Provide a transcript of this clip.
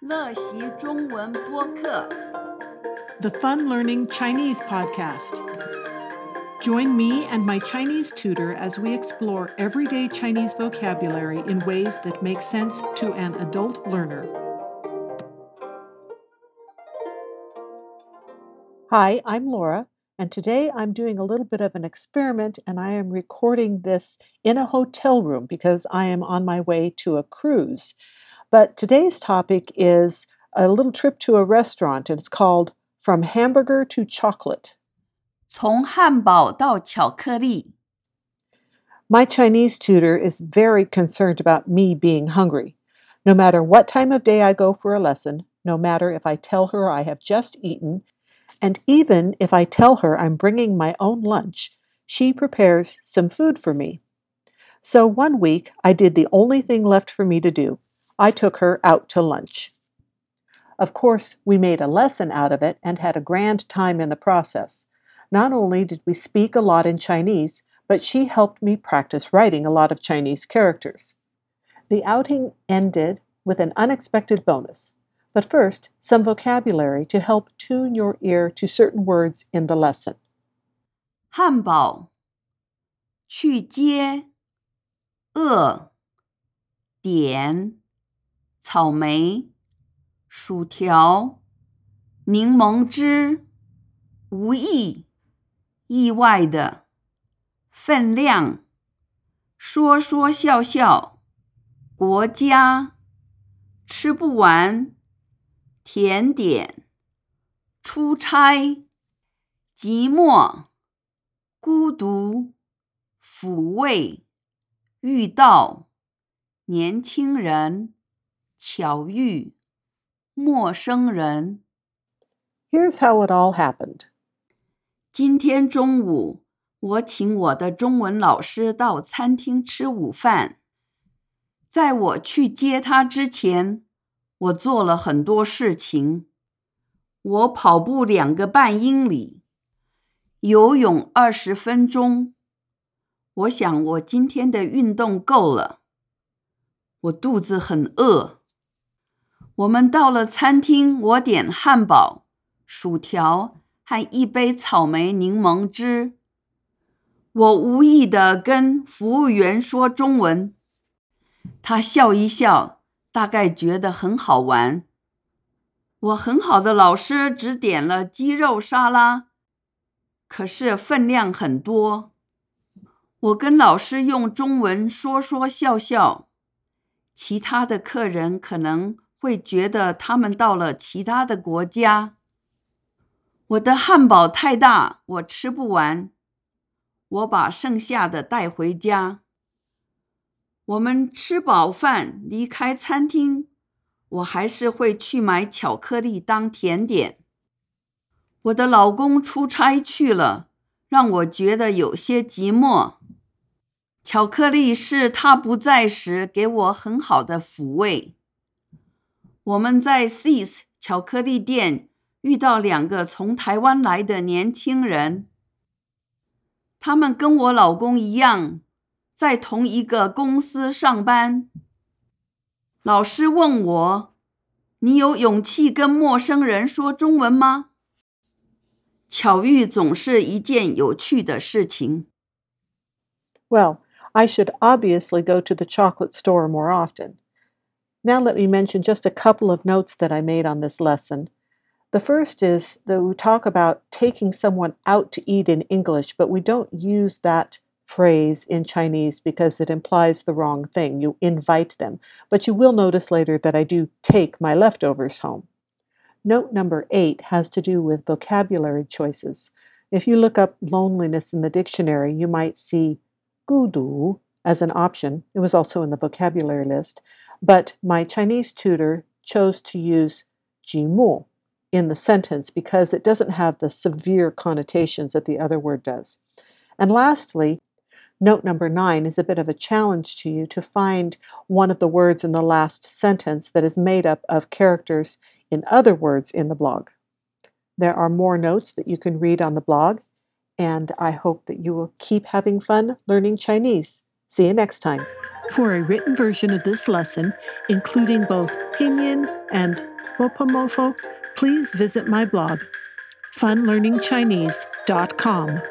乐习中文播客。 the Fun Learning Chinese podcast. Join me and my Chinese tutor as we explore everyday Chinese vocabulary in ways that make sense to an adult learner. Hi, I'm Laura, and today I'm doing a little bit of an experiment and I am recording this in a hotel room because I am on my way to a cruise. But today's topic is a little trip to a restaurant and it's called From Hamburger to Chocolate. 从汉堡到巧克力， My Chinese tutor is very concerned about me being hungry. No matter what time of day I go for a lesson, no matter if I tell her I have just eaten, and even if I tell her I'm bringing my own lunch, she prepares some food for me. So one week I did the only thing left for me to do. I took her out to lunch. Of course, we made a lesson out of it and had a grand time in the process. Not only did we speak a lot in Chinese, but she helped me practice writing a lot of Chinese characters. The outing ended with an unexpected bonus, but first, some vocabulary to help tune your ear to certain words in the lesson. 汉堡，去接，饿，点。草莓，薯条，柠檬汁，无意，意外的，分量，说说笑笑，国家，吃不完，甜点，出差，寂寞。孤独、抚慰、遇到、年轻人、巧遇、陌生人。Here's how it all happened. 今天中午，我请我的中文老师到餐厅吃午饭。在我去接他之前，我做了很多事情。我跑步两个半英里。游泳二十分钟，我想我今天的运动够了。我肚子很饿。我们到了餐厅，我点汉堡、薯条和一杯草莓柠檬汁。我无意的跟服务员说中文，他笑一笑，大概觉得很好玩。我很好的老师只点了鸡肉沙拉。可是分量很多，我跟老师用中文说说笑笑，其他的客人可能会觉得他们到了其他的国家。我的汉堡太大，我吃不完，我把剩下的带回家。我们吃饱饭离开餐厅，我还是会去买巧克力当甜点。我的老公出差去了，让我觉得有些寂寞。巧克力是他不在时给我很好的抚慰。我们在 See's 巧克力店遇到两个从台湾来的年轻人，他们跟我老公一样，在同一个公司上班。老师问我：“你有勇气跟陌生人说中文吗？”巧遇总是一件有趣的事情。Well, I should obviously go to the chocolate store more often. Now, let me mention just a couple of notes that I made on this lesson. The first is that we talk about taking someone out to eat in English, but we don't use that phrase in Chinese because it implies the wrong thing. You invite them. But you will notice later that I do take my leftovers home. Note number eight has to do with vocabulary choices. If you look up loneliness in the dictionary, you might see gudu as an option. It was also in the vocabulary list. But my Chinese tutor chose to use jimo in the sentence because it doesn't have the severe connotations that the other word does. And lastly, note number nine is a bit of a challenge to you to find one of the words in the last sentence that is made up of characters in other words in the blog. There are more notes that you can read on the blog, and I hope that you will keep having fun learning Chinese. See you next time. For a written version of this lesson, including both Pinyin and Bopomofo, please visit my blog, funlearningchinese.com.